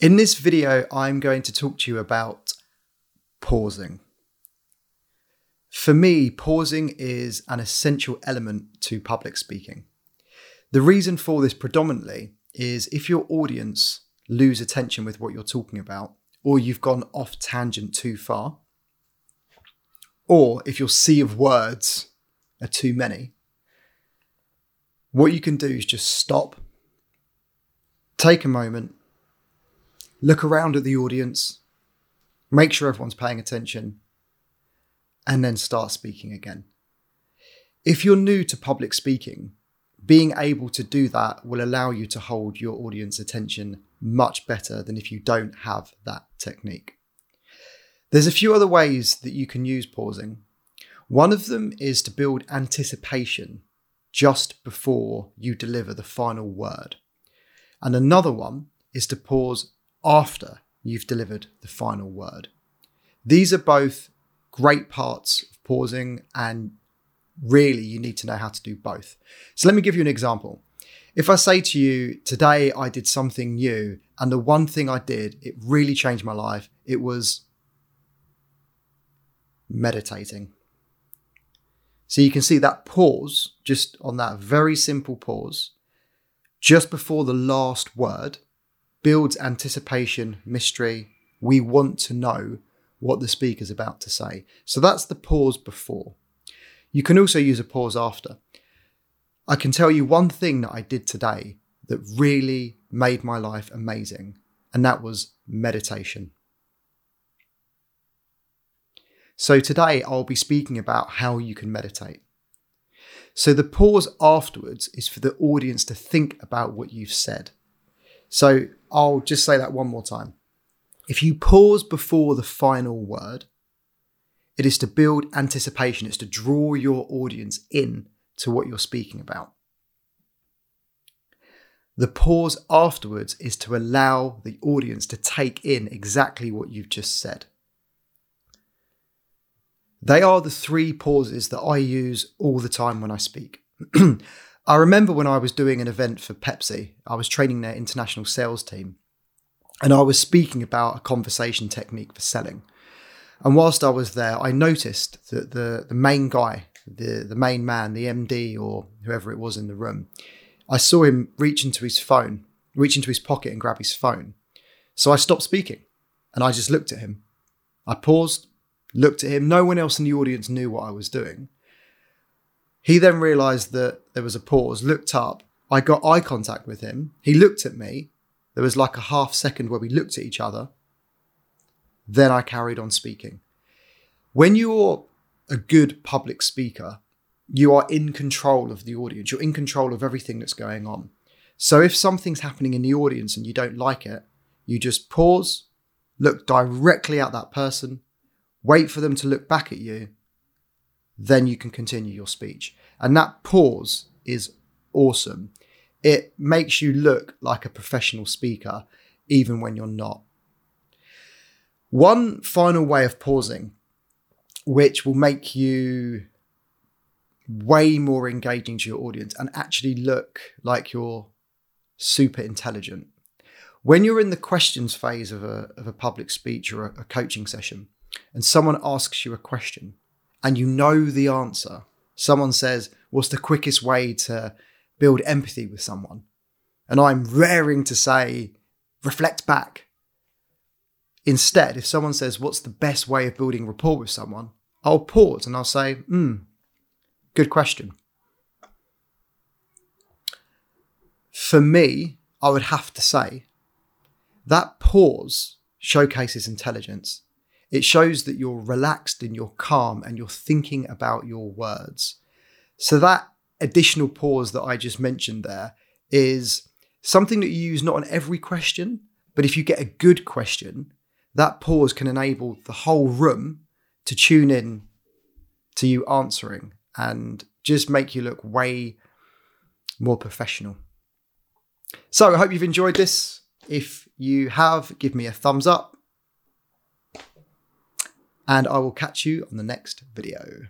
In this video, I'm going to talk to you about pausing. For me, pausing is an essential element to public speaking. The reason for this predominantly is if your audience lose attention with what you're talking about, or you've gone off tangent too far, or if your sea of words are too many, what you can do is just stop, take a moment, look around at the audience, make sure everyone's paying attention, and then start speaking again. If you're new to public speaking, being able to do that will allow you to hold your audience attention much better than if you don't have that technique. There's a few other ways that you can use pausing. One of them is to build anticipation just before you deliver the final word. And another one is to pause after you've delivered the final word. These are both great parts of pausing, and really you need to know how to do both. So let me give you an example. If I say to you, today I did something new, and the one thing I did, it really changed my life, it was meditating. So you can see that pause, just on that very simple pause, just before the last word, builds anticipation, mystery. We want to know what the speaker's about to say. So that's the pause before. You can also use a pause after. I can tell you one thing that I did today that really made my life amazing, and that was meditation. So today I'll be speaking about how you can meditate. So the pause afterwards is for the audience to think about what you've said. So I'll just say that one more time. If you pause before the final word, it is to build anticipation, it's to draw your audience in to what you're speaking about. The pause afterwards is to allow the audience to take in exactly what you've just said. They are the three pauses that I use all the time when I speak. I remember when I was doing an event for Pepsi, I was training their international sales team, and I was speaking about a conversation technique for selling. And whilst I was there, I noticed that the, the main guy, the, the main man, the MD or whoever it was in the room, I saw him reach into his phone, reach into his pocket and grab his phone. So I stopped speaking and I just looked at him. I paused, looked at him. No one else in the audience knew what I was doing. He then realized that there was a pause, looked up. I got eye contact with him. He looked at me. There was like a half second where we looked at each other. Then I carried on speaking. When you're a good public speaker, you are in control of the audience. You're in control of everything that's going on. So if something's happening in the audience and you don't like it, you just pause, look directly at that person, wait for them to look back at you, then you can continue your speech. And that pause is awesome. It makes you look like a professional speaker, even when you're not. One final way of pausing, which will make you way more engaging to your audience and actually look like you're super intelligent. When you're in the questions phase of a, of a public speech or a, a coaching session, and someone asks you a question, and you know the answer. Someone says, What's the quickest way to build empathy with someone? And I'm raring to say, Reflect back. Instead, if someone says, What's the best way of building rapport with someone? I'll pause and I'll say, Hmm, good question. For me, I would have to say that pause showcases intelligence it shows that you're relaxed and you're calm and you're thinking about your words. So, that additional pause that I just mentioned there is something that you use not on every question, but if you get a good question, that pause can enable the whole room to tune in to you answering and just make you look way more professional. So, I hope you've enjoyed this. If you have, give me a thumbs up and I will catch you on the next video.